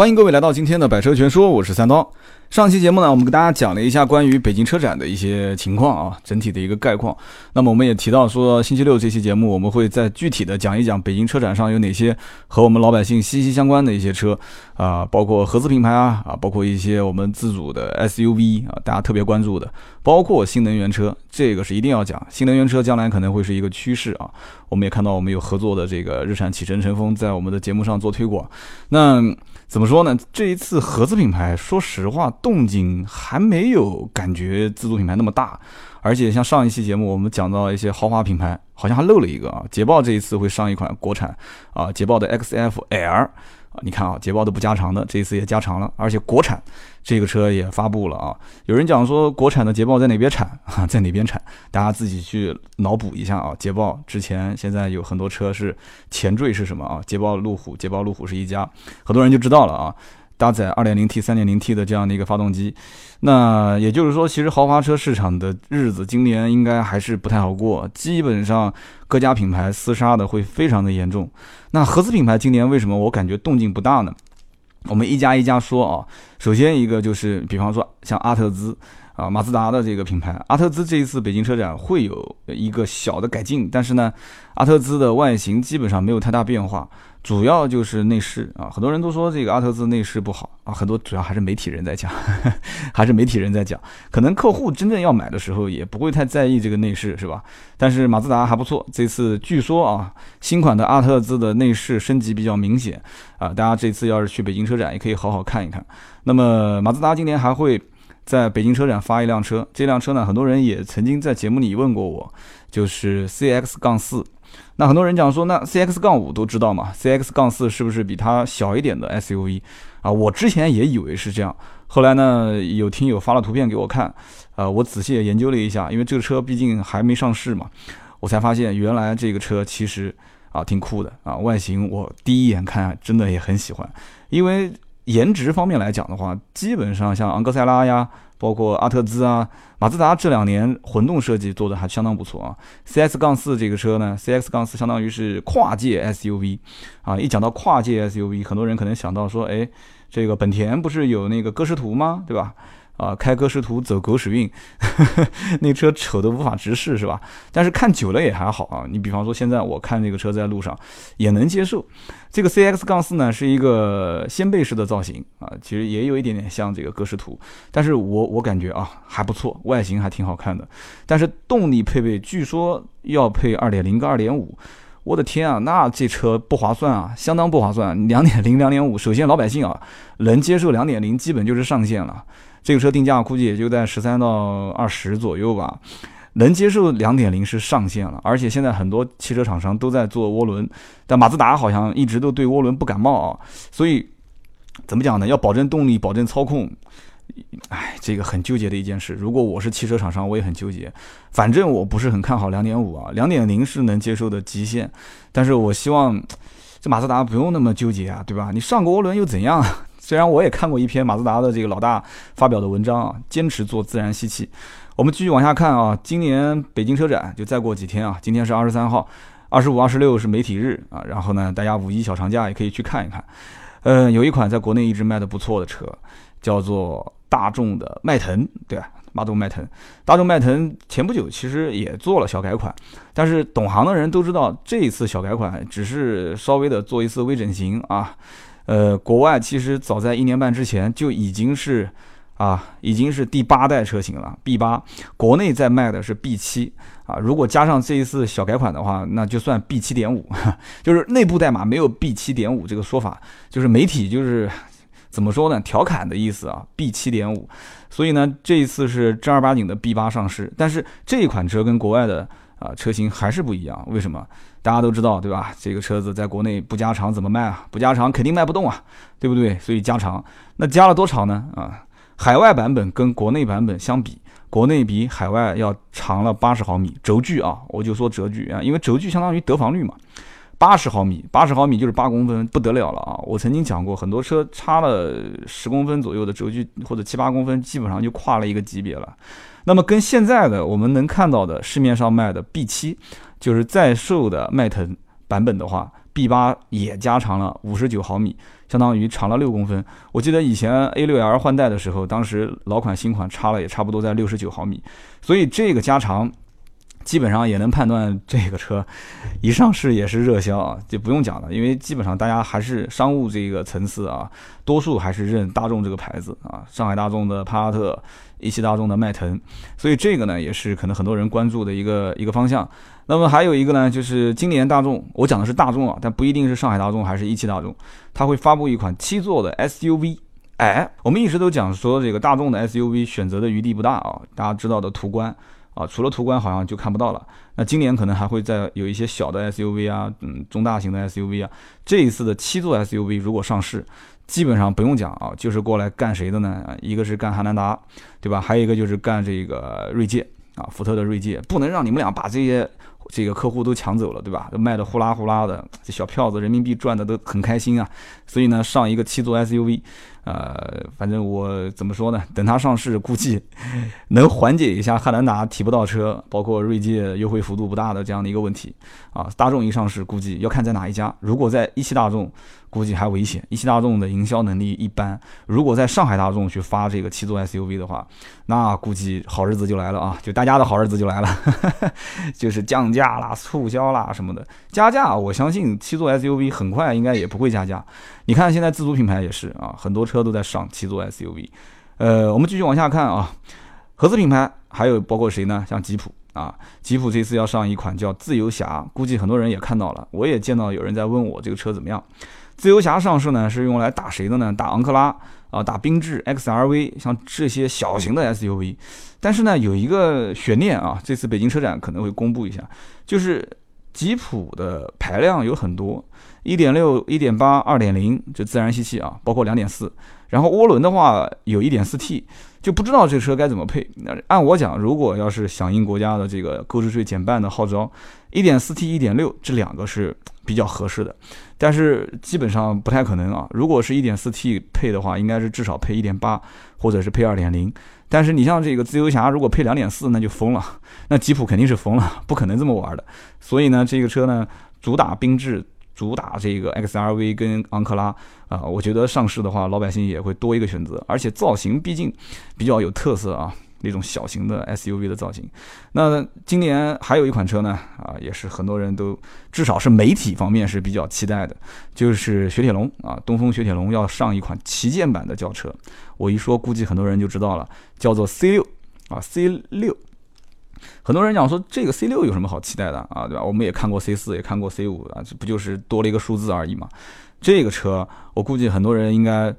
欢迎各位来到今天的百车全说，我是三刀。上期节目呢，我们给大家讲了一下关于北京车展的一些情况啊，整体的一个概况。那么我们也提到说，星期六这期节目我们会再具体的讲一讲北京车展上有哪些和我们老百姓息息相关的一些车啊，包括合资品牌啊啊，包括一些我们自主的 SUV 啊，大家特别关注的，包括新能源车，这个是一定要讲。新能源车将来可能会是一个趋势啊。我们也看到我们有合作的这个日产启辰、晨风在我们的节目上做推广。那怎么说呢？这一次合资品牌，说实话，动静还没有感觉自主品牌那么大。而且像上一期节目，我们讲到一些豪华品牌，好像还漏了一个啊。捷豹这一次会上一款国产啊，捷豹的 XF-L。你看啊，捷豹都不加长的，这一次也加长了，而且国产这个车也发布了啊。有人讲说国产的捷豹在哪边产啊，在哪边产？大家自己去脑补一下啊。捷豹之前现在有很多车是前缀是什么啊？捷豹路虎，捷豹路虎是一家，很多人就知道了啊。搭载 2.0T、3.0T 的这样的一个发动机，那也就是说，其实豪华车市场的日子今年应该还是不太好过，基本上各家品牌厮杀的会非常的严重。那合资品牌今年为什么我感觉动静不大呢？我们一家一家说啊，首先一个就是，比方说像阿特兹啊，马自达的这个品牌，阿特兹这一次北京车展会有一个小的改进，但是呢，阿特兹的外形基本上没有太大变化。主要就是内饰啊，很多人都说这个阿特兹内饰不好啊，很多主要还是媒体人在讲，还是媒体人在讲，可能客户真正要买的时候也不会太在意这个内饰，是吧？但是马自达还不错，这次据说啊，新款的阿特兹的内饰升级比较明显啊，大家这次要是去北京车展也可以好好看一看。那么马自达今年还会在北京车展发一辆车，这辆车呢，很多人也曾经在节目里问过我，就是 CX 杠四。那很多人讲说，那 C X 杠五都知道嘛？C X 杠四是不是比它小一点的 S U V 啊？我之前也以为是这样，后来呢，有听友发了图片给我看，呃，我仔细研究了一下，因为这个车毕竟还没上市嘛，我才发现原来这个车其实啊挺酷的啊，外形我第一眼看真的也很喜欢，因为颜值方面来讲的话，基本上像昂克赛拉呀。包括阿特兹啊，马自达这两年混动设计做的还相当不错啊。CS 杠四这个车呢，C X 杠四相当于是跨界 S U V 啊。一讲到跨界 S U V，很多人可能想到说，哎，这个本田不是有那个歌诗图吗？对吧？啊，开歌诗图走狗屎运，那车丑的无法直视是吧？但是看久了也还好啊。你比方说现在我看这个车在路上也能接受。这个 C X 杠四呢是一个掀背式的造型啊，其实也有一点点像这个歌诗图，但是我我感觉啊还不错，外形还挺好看的。但是动力配备据说要配二点零跟二点五，我的天啊，那这车不划算啊，相当不划算。两点零、两点五，首先老百姓啊能接受两点零，基本就是上限了。这个车定价估计也就在十三到二十左右吧，能接受两点零是上限了。而且现在很多汽车厂商都在做涡轮，但马自达好像一直都对涡轮不感冒啊。所以怎么讲呢？要保证动力，保证操控，哎，这个很纠结的一件事。如果我是汽车厂商，我也很纠结。反正我不是很看好两点五啊，两点零是能接受的极限。但是我希望这马自达不用那么纠结啊，对吧？你上个涡轮又怎样？虽然我也看过一篇马自达的这个老大发表的文章啊，坚持做自然吸气。我们继续往下看啊，今年北京车展就再过几天啊，今天是二十三号，二十五、二十六是媒体日啊。然后呢，大家五一小长假也可以去看一看。嗯，有一款在国内一直卖的不错的车，叫做大众的迈腾，对吧？大众迈腾，大众迈腾前不久其实也做了小改款，但是懂行的人都知道，这一次小改款只是稍微的做一次微整形啊。呃，国外其实早在一年半之前就已经是，啊，已经是第八代车型了，B 八。国内在卖的是 B 七，啊，如果加上这一次小改款的话，那就算 B 七点五，就是内部代码没有 B 七点五这个说法，就是媒体就是怎么说呢，调侃的意思啊，B 七点五。所以呢，这一次是正儿八经的 B 八上市，但是这一款车跟国外的。啊，车型还是不一样，为什么？大家都知道，对吧？这个车子在国内不加长怎么卖啊？不加长肯定卖不动啊，对不对？所以加长，那加了多长呢？啊，海外版本跟国内版本相比，国内比海外要长了八十毫米轴距啊，我就说轴距啊，因为轴距相当于得房率嘛，八十毫米，八十毫米就是八公分，不得了了啊！我曾经讲过，很多车差了十公分左右的轴距或者七八公分，基本上就跨了一个级别了。那么跟现在的我们能看到的市面上卖的 B 七，就是在售的迈腾版本的话，B 八也加长了五十九毫米，相当于长了六公分。我记得以前 A6L 换代的时候，当时老款新款差了也差不多在六十九毫米，所以这个加长。基本上也能判断这个车一上市也是热销啊，就不用讲了，因为基本上大家还是商务这个层次啊，多数还是认大众这个牌子啊，上海大众的帕萨特，一汽大众的迈腾，所以这个呢也是可能很多人关注的一个一个方向。那么还有一个呢，就是今年大众，我讲的是大众啊，但不一定是上海大众还是一汽大众，它会发布一款七座的 SUV。哎，我们一直都讲说这个大众的 SUV 选择的余地不大啊，大家知道的途观。啊，除了途观好像就看不到了。那今年可能还会再有一些小的 SUV 啊，嗯，中大型的 SUV 啊。这一次的七座 SUV 如果上市，基本上不用讲啊，就是过来干谁的呢？一个是干汉兰达，对吧？还有一个就是干这个锐界啊，福特的锐界，不能让你们俩把这些这个客户都抢走了，对吧？卖的呼啦呼啦的，这小票子人民币赚的都很开心啊。所以呢，上一个七座 SUV。呃，反正我怎么说呢？等它上市，估计能缓解一下汉兰达提不到车，包括锐界优惠幅度不大的这样的一个问题啊。大众一上市，估计要看在哪一家。如果在一汽大众，估计还危险。一汽大众的营销能力一般。如果在上海大众去发这个七座 SUV 的话，那估计好日子就来了啊！就大家的好日子就来了，就是降价啦、促销啦什么的。加价，我相信七座 SUV 很快应该也不会加价。你看现在自主品牌也是啊，很多车都在上七座 SUV。呃，我们继续往下看啊，合资品牌还有包括谁呢？像吉普啊，吉普这次要上一款叫自由侠，估计很多人也看到了，我也见到有人在问我这个车怎么样。自由侠上市呢，是用来打谁的呢？打昂克拉啊，打缤智 XRV，像这些小型的 SUV。但是呢，有一个悬念啊，这次北京车展可能会公布一下，就是吉普的排量有很多，一点六、一点八、二点零，就自然吸气啊，包括两点四。然后涡轮的话有一点四 T，就不知道这车该怎么配。那按我讲，如果要是响应国家的这个购置税减半的号召，一点四 T、一点六这两个是比较合适的。但是基本上不太可能啊！如果是一点四 T 配的话，应该是至少配一点八，或者是配二点零。但是你像这个自由侠，如果配两点四，那就疯了。那吉普肯定是疯了，不可能这么玩的。所以呢，这个车呢，主打缤智，主打这个 XRV 跟昂克拉啊，我觉得上市的话，老百姓也会多一个选择。而且造型毕竟比较有特色啊。那种小型的 SUV 的造型，那今年还有一款车呢，啊，也是很多人都至少是媒体方面是比较期待的，就是雪铁龙啊，东风雪铁龙要上一款旗舰版的轿车，我一说估计很多人就知道了，叫做 C 六啊，C 六，很多人讲说这个 C 六有什么好期待的啊，对吧？我们也看过 C 四，也看过 C 五啊，这不就是多了一个数字而已嘛？这个车我估计很多人应该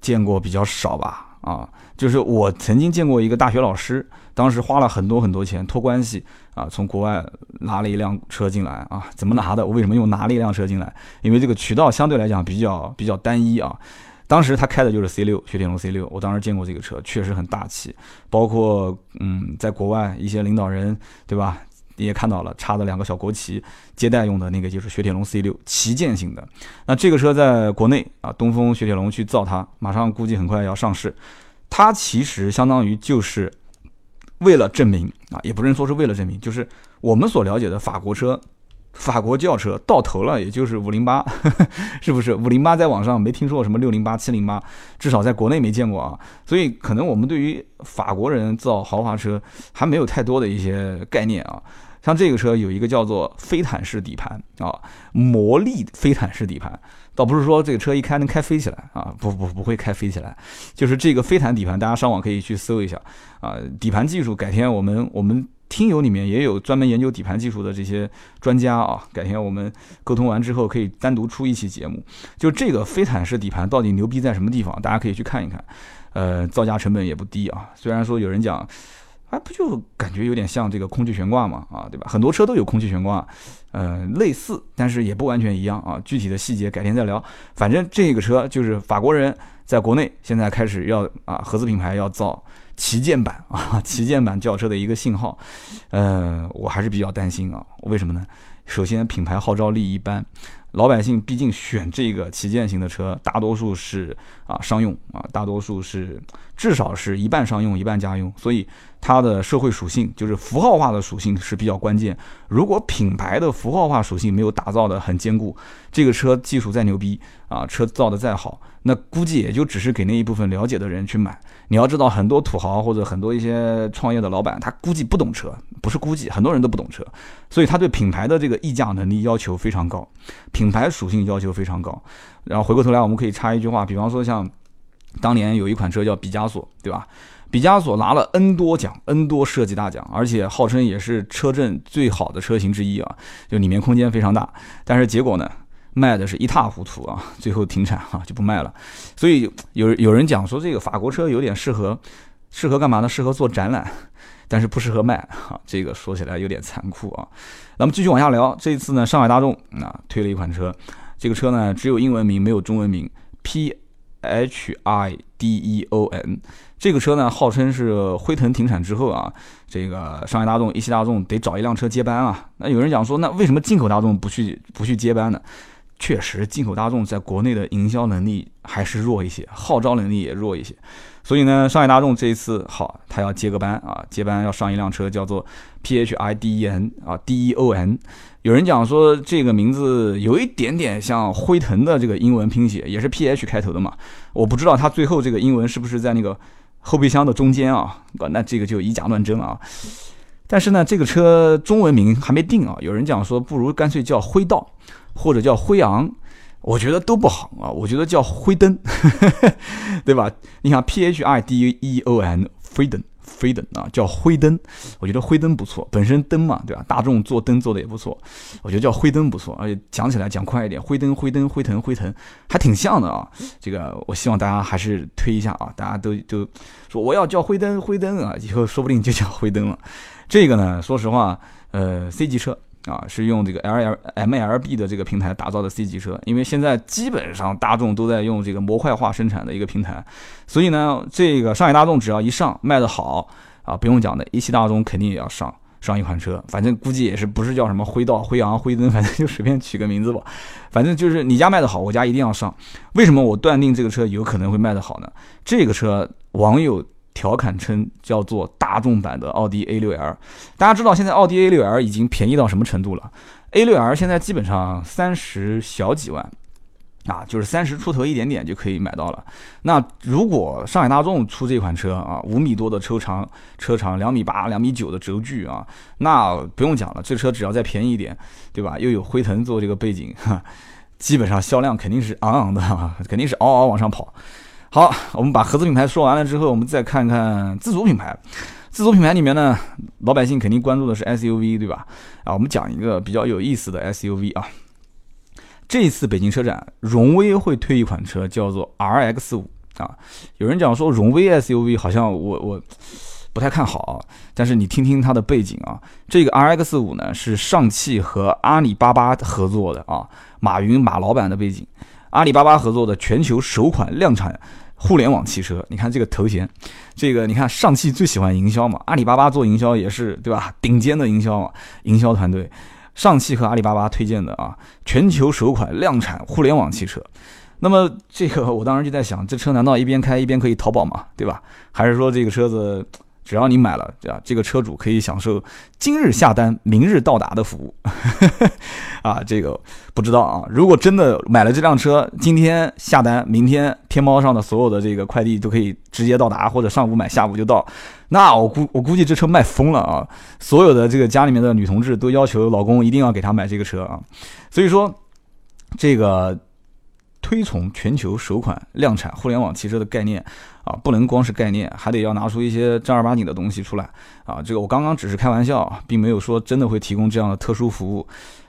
见过比较少吧。啊，就是我曾经见过一个大学老师，当时花了很多很多钱托关系啊，从国外拿了一辆车进来啊，怎么拿的？我为什么又拿了一辆车进来？因为这个渠道相对来讲比较比较单一啊。当时他开的就是 C 六雪铁龙 C 六，我当时见过这个车，确实很大气。包括嗯，在国外一些领导人对吧，你也看到了插的两个小国旗，接待用的那个就是雪铁龙 C 六旗舰型的。那这个车在国内啊，东风雪铁龙去造它，马上估计很快要上市。它其实相当于就是为了证明啊，也不能说是为了证明，就是我们所了解的法国车、法国轿车到头了，也就是五零八，是不是？五零八在网上没听说过什么六零八、七零八，至少在国内没见过啊。所以可能我们对于法国人造豪华车还没有太多的一些概念啊。像这个车有一个叫做飞毯式底盘啊，魔力飞毯式底盘。倒不是说这个车一开能开飞起来啊，不不不会开飞起来，就是这个飞毯底盘，大家上网可以去搜一下啊。底盘技术，改天我们我们听友里面也有专门研究底盘技术的这些专家啊，改天我们沟通完之后可以单独出一期节目。就这个飞毯式底盘到底牛逼在什么地方，大家可以去看一看。呃，造价成本也不低啊，虽然说有人讲。哎，不就感觉有点像这个空气悬挂嘛，啊，对吧？很多车都有空气悬挂，呃，类似，但是也不完全一样啊。具体的细节改天再聊。反正这个车就是法国人在国内现在开始要啊，合资品牌要造旗舰版 啊，旗舰版轿车的一个信号。呃，我还是比较担心啊，为什么呢？首先品牌号召力一般，老百姓毕竟选这个旗舰型的车，大多数是啊商用啊，大多数是至少是一半商用一半家用，所以它的社会属性就是符号化的属性是比较关键。如果品牌的符号化属性没有打造的很坚固，这个车技术再牛逼啊，车造的再好，那估计也就只是给那一部分了解的人去买。你要知道，很多土豪或者很多一些创业的老板，他估计不懂车，不是估计，很多人都不懂车，所以他对品牌的这个溢价能力要求非常高，品牌属性要求非常高。然后回过头来，我们可以插一句话，比方说像当年有一款车叫毕加索，对吧？毕加索拿了 N 多奖，N 多设计大奖，而且号称也是车震最好的车型之一啊，就里面空间非常大。但是结果呢？卖的是一塌糊涂啊，最后停产哈就不卖了，所以有有人讲说这个法国车有点适合，适合干嘛呢？适合做展览，但是不适合卖哈，这个说起来有点残酷啊。那么继续往下聊，这一次呢，上海大众啊推了一款车，这个车呢只有英文名没有中文名，P H I D E O N，这个车呢号称是辉腾停产之后啊，这个上海大众、一汽大众得找一辆车接班啊。那有人讲说，那为什么进口大众不去不去接班呢？确实，进口大众在国内的营销能力还是弱一些，号召能力也弱一些。所以呢，上海大众这一次好，他要接个班啊，接班要上一辆车，叫做 P H I D E N 啊，D E O N。有人讲说这个名字有一点点像辉腾的这个英文拼写，也是 P H 开头的嘛。我不知道它最后这个英文是不是在那个后备箱的中间啊？那这个就以假乱真啊。但是呢，这个车中文名还没定啊。有人讲说，不如干脆叫辉道。或者叫辉昂，我觉得都不好啊。我觉得叫辉登，对吧？你看 P H I D E O N，辉登，辉灯啊，叫辉灯。我觉得辉灯不错，本身灯嘛，对吧？大众做灯做的也不错，我觉得叫辉灯不错。而且讲起来讲快一点，辉灯、辉灯、辉腾、辉腾，还挺像的啊。这个我希望大家还是推一下啊，大家都都说我要叫辉灯，辉灯啊，以后说不定就叫辉灯了。这个呢，说实话，呃，C 级车。啊，是用这个 L L M L B 的这个平台打造的 C 级车，因为现在基本上大众都在用这个模块化生产的一个平台，所以呢，这个上海大众只要一上卖的好啊，不用讲的，一汽大众肯定也要上上一款车，反正估计也是不是叫什么辉道、辉昂、辉登，反正就随便取个名字吧，反正就是你家卖的好，我家一定要上。为什么我断定这个车有可能会卖得好呢？这个车网友。调侃称叫做大众版的奥迪 A6L，大家知道现在奥迪 A6L 已经便宜到什么程度了？A6L 现在基本上三十小几万，啊，就是三十出头一点点就可以买到了。那如果上海大众出这款车啊，五米多的车长，车长两米八、两米九的轴距啊，那不用讲了，这车只要再便宜一点，对吧？又有辉腾做这个背景，基本上销量肯定是昂昂的，肯定是嗷嗷往上跑。好，我们把合资品牌说完了之后，我们再看看自主品牌。自主品牌里面呢，老百姓肯定关注的是 SUV，对吧？啊，我们讲一个比较有意思的 SUV 啊。这次北京车展，荣威会推一款车，叫做 RX 五啊。有人讲说荣威 SUV 好像我我不太看好啊，但是你听听它的背景啊，这个 RX 五呢是上汽和阿里巴巴合作的啊，马云马老板的背景，阿里巴巴合作的全球首款量产。互联网汽车，你看这个头衔，这个你看上汽最喜欢营销嘛，阿里巴巴做营销也是对吧？顶尖的营销嘛，营销团队，上汽和阿里巴巴推荐的啊，全球首款量产互联网汽车。那么这个我当时就在想，这车难道一边开一边可以淘宝吗？对吧？还是说这个车子？只要你买了，对吧？这个车主可以享受今日下单、明日到达的服务，啊，这个不知道啊。如果真的买了这辆车，今天下单，明天天猫上的所有的这个快递都可以直接到达，或者上午买下午就到，那我估我估计这车卖疯了啊！所有的这个家里面的女同志都要求老公一定要给她买这个车啊。所以说，这个推崇全球首款量产互联网汽车的概念。啊，不能光是概念，还得要拿出一些正儿八经的东西出来啊！这个我刚刚只是开玩笑，并没有说真的会提供这样的特殊服务。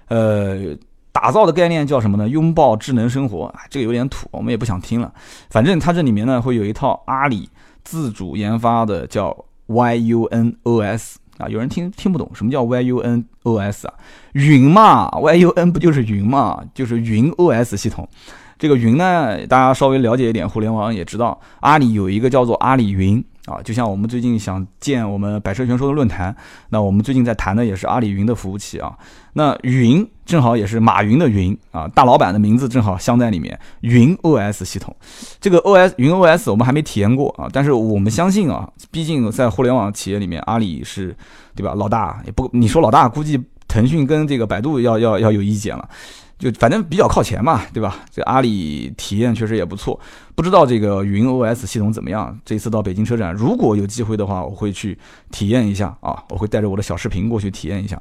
呃，打造的概念叫什么呢？拥抱智能生活啊，这个有点土，我们也不想听了。反正它这里面呢会有一套阿里自主研发的叫 YUNOS 啊，有人听听不懂什么叫 YUNOS 啊？云嘛，YUN 不就是云嘛，就是云 OS 系统。这个云呢，大家稍微了解一点互联网也知道，阿里有一个叫做阿里云啊，就像我们最近想建我们百车全说的论坛，那我们最近在谈的也是阿里云的服务器啊。那云正好也是马云的云啊，大老板的名字正好镶在里面。云 OS 系统，这个 OS 云 OS 我们还没体验过啊，但是我们相信啊，毕竟在互联网企业里面，阿里是对吧？老大也不，你说老大，估计腾讯跟这个百度要要要有意见了。就反正比较靠前嘛，对吧？这阿里体验确实也不错，不知道这个云 OS 系统怎么样。这次到北京车展，如果有机会的话，我会去体验一下啊，我会带着我的小视频过去体验一下。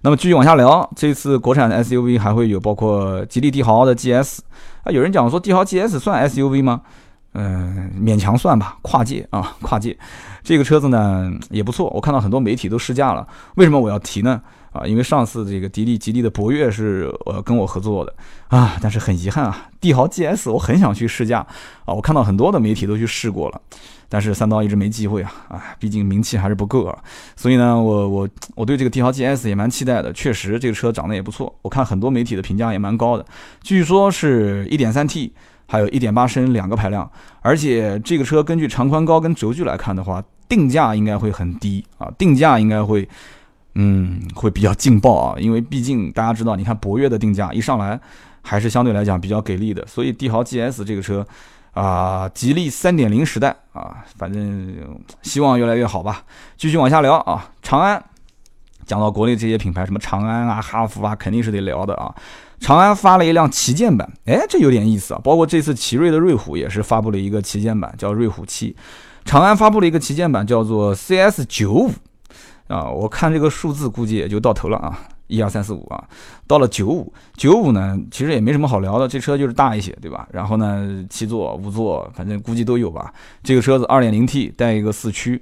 那么继续往下聊，这次国产的 SUV 还会有包括吉利帝豪的 GS 啊，有人讲说帝豪 GS 算 SUV 吗？嗯，勉强算吧，跨界啊，跨界。这个车子呢也不错，我看到很多媒体都试驾了。为什么我要提呢？啊，因为上次这个吉利吉利的博越是呃跟我合作的啊，但是很遗憾啊，帝豪 GS 我很想去试驾啊，我看到很多的媒体都去试过了，但是三刀一直没机会啊，啊，毕竟名气还是不够啊，所以呢，我我我对这个帝豪 GS 也蛮期待的，确实这个车长得也不错，我看很多媒体的评价也蛮高的，据说是一点三 T，还有一点八升两个排量，而且这个车根据长宽高跟轴距来看的话，定价应该会很低啊，定价应该会。嗯，会比较劲爆啊，因为毕竟大家知道，你看博越的定价一上来，还是相对来讲比较给力的，所以帝豪 GS 这个车，啊，吉利3.0时代啊，反正希望越来越好吧。继续往下聊啊，长安，讲到国内这些品牌，什么长安啊、哈弗啊，肯定是得聊的啊。长安发了一辆旗舰版，哎，这有点意思啊。包括这次奇瑞的瑞虎也是发布了一个旗舰版，叫瑞虎七。长安发布了一个旗舰版，叫做 CS95。啊，我看这个数字估计也就到头了啊，一二三四五啊，到了九五九五呢，其实也没什么好聊的，这车就是大一些，对吧？然后呢，七座、五座，反正估计都有吧。这个车子二点零 T 带一个四驱，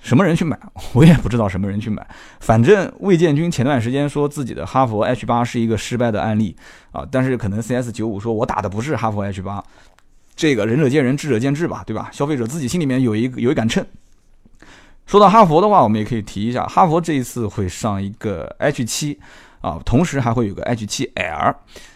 什么人去买？我也不知道什么人去买。反正魏建军前段时间说自己的哈弗 H 八是一个失败的案例啊，但是可能 CS 九五说我打的不是哈弗 H 八，这个仁者见仁，智者见智吧，对吧？消费者自己心里面有一有一杆秤。说到哈佛的话，我们也可以提一下，哈佛这一次会上一个 H 七啊，同时还会有个 H 七 L，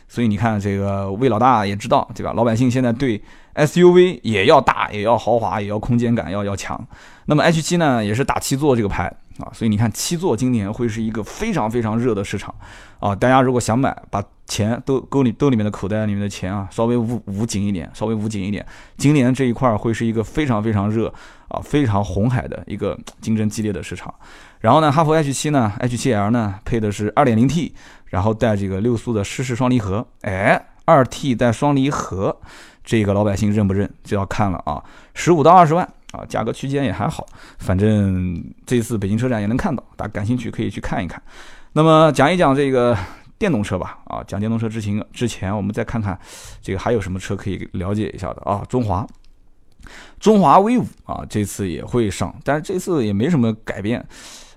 所以你看这个魏老大也知道，对吧？老百姓现在对 SUV 也要大，也要豪华，也要空间感要要强。那么 H7 呢，也是打七座这个牌啊，所以你看七座今年会是一个非常非常热的市场啊。大家如果想买，把钱都兜里兜里面的口袋里面的钱啊，稍微捂捂紧一点，稍微捂紧一点，今年这一块会是一个非常非常热。啊，非常红海的一个竞争激烈的市场。然后呢，哈弗 H 七呢，H 七 L 呢，配的是二点零 T，然后带这个六速的湿式双离合。哎，二 T 带双离合，这个老百姓认不认就要看了啊。十五到二十万啊，价格区间也还好，反正这次北京车展也能看到，大家感兴趣可以去看一看。那么讲一讲这个电动车吧。啊，讲电动车之前之前，我们再看看这个还有什么车可以了解一下的啊。中华。中华威武啊，这次也会上，但是这次也没什么改变。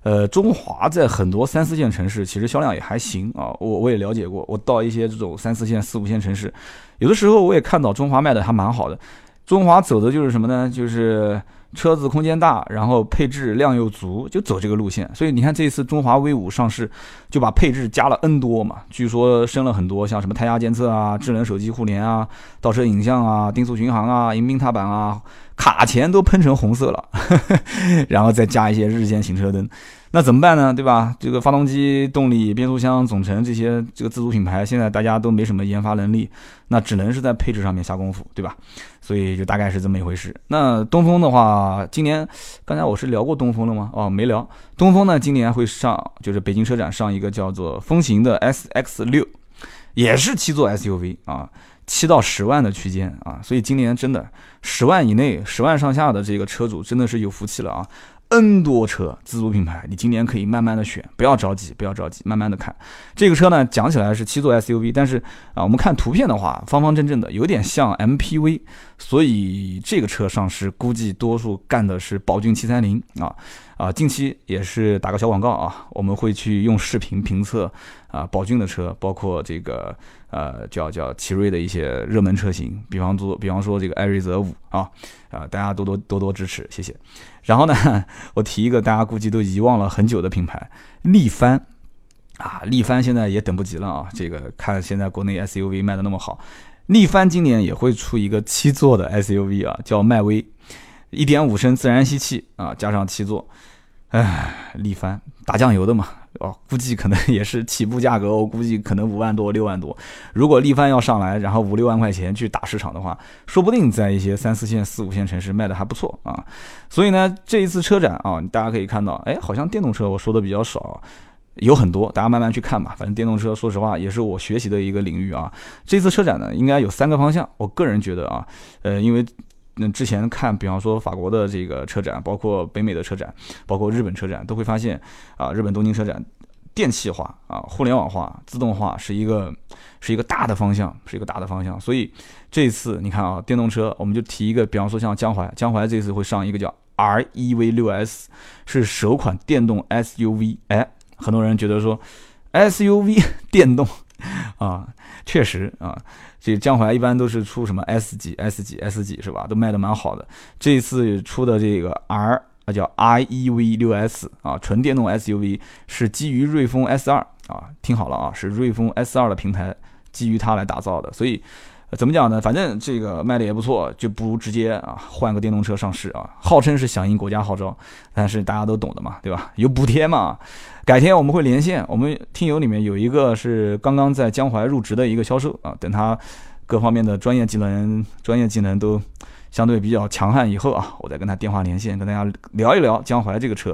呃，中华在很多三四线城市其实销量也还行啊，我我也了解过，我到一些这种三四线、四五线城市，有的时候我也看到中华卖的还蛮好的。中华走的就是什么呢？就是。车子空间大，然后配置量又足，就走这个路线。所以你看这次中华威武上市，就把配置加了 N 多嘛。据说升了很多，像什么胎压监测啊、智能手机互联啊、倒车影像啊、定速巡航啊、迎宾踏板啊，卡钳都喷成红色了，然后再加一些日间行车灯。那怎么办呢？对吧？这个发动机、动力、变速箱、总成这些，这个自主品牌现在大家都没什么研发能力，那只能是在配置上面下功夫，对吧？所以就大概是这么一回事。那东风的话，今年刚才我是聊过东风了吗？哦，没聊。东风呢，今年会上，就是北京车展上一个叫做风行的 S X 六，也是七座 SUV 啊，七到十万的区间啊。所以今年真的十万以内、十万上下的这个车主真的是有福气了啊。N 多车自主品牌，你今年可以慢慢的选，不要着急，不要着急，慢慢的看。这个车呢，讲起来是七座 SUV，但是啊，我们看图片的话，方方正正的，有点像 MPV，所以这个车上市估计多数干的是宝骏七三零啊啊，近期也是打个小广告啊，我们会去用视频评测啊宝骏的车，包括这个。呃，叫叫奇瑞的一些热门车型，比方说，比方说这个艾瑞泽五啊，啊，大家多多多多支持，谢谢。然后呢，我提一个大家估计都遗忘了很久的品牌，力帆啊，力帆现在也等不及了啊。这个看现在国内 SUV 卖的那么好，力帆今年也会出一个七座的 SUV 啊，叫迈威。一点五升自然吸气啊，加上七座，唉，力帆打酱油的嘛。哦，估计可能也是起步价格，我估计可能五万多、六万多。如果力帆要上来，然后五六万块钱去打市场的话，说不定在一些三四线、四五线城市卖的还不错啊。所以呢，这一次车展啊，大家可以看到，哎，好像电动车我说的比较少，有很多，大家慢慢去看吧。反正电动车，说实话也是我学习的一个领域啊。这次车展呢，应该有三个方向，我个人觉得啊，呃，因为。那之前看，比方说法国的这个车展，包括北美的车展，包括日本车展，都会发现啊，日本东京车展电气化啊、互联网化、自动化是一个是一个大的方向，是一个大的方向。所以这次你看啊，电动车，我们就提一个，比方说像江淮，江淮这次会上一个叫 R E V 六 S，是首款电动 S U V。哎，很多人觉得说 S U V 电动啊，确实啊。这江淮一般都是出什么 S 级、S 级、S 级是吧？都卖的蛮好的。这一次出的这个 R 啊叫 i E V 六 S 啊，纯电动 SUV 是基于瑞风 S 二啊，听好了啊，是瑞风 S 二的平台基于它来打造的。所以怎么讲呢？反正这个卖的也不错，就不如直接啊换个电动车上市啊，号称是响应国家号召，但是大家都懂的嘛，对吧？有补贴嘛。改天我们会连线，我们听友里面有一个是刚刚在江淮入职的一个销售啊，等他各方面的专业技能、专业技能都相对比较强悍以后啊，我再跟他电话连线，跟大家聊一聊江淮这个车。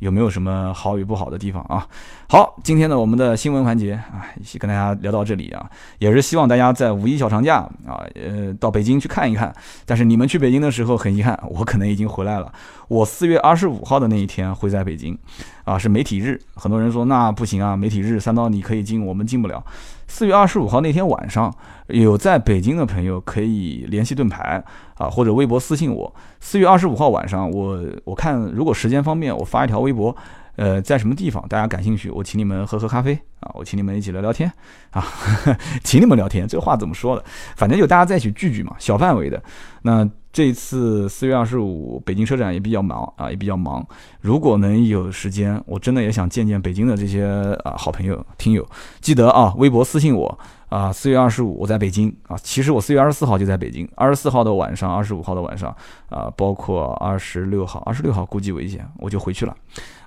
有没有什么好与不好的地方啊？好，今天呢，我们的新闻环节啊，一起跟大家聊到这里啊，也是希望大家在五一小长假啊，呃，到北京去看一看。但是你们去北京的时候，很遗憾，我可能已经回来了。我四月二十五号的那一天会在北京，啊，是媒体日。很多人说那不行啊，媒体日三刀你可以进，我们进不了。四月二十五号那天晚上，有在北京的朋友可以联系盾牌啊，或者微博私信我。四月二十五号晚上，我我看如果时间方便，我发一条微博，呃，在什么地方，大家感兴趣，我请你们喝喝咖啡啊，我请你们一起聊聊天啊，请你们聊天，这话怎么说的？反正就大家在一起聚聚嘛，小范围的。那这次四月二十五北京车展也比较忙啊，也比较忙。如果能有时间，我真的也想见见北京的这些啊好朋友、听友。记得啊，微博私信我啊。四月二十五我在北京啊，其实我四月二十四号就在北京。二十四号的晚上，二十五号的晚上啊，包括二十六号，二十六号估计危险，我就回去了。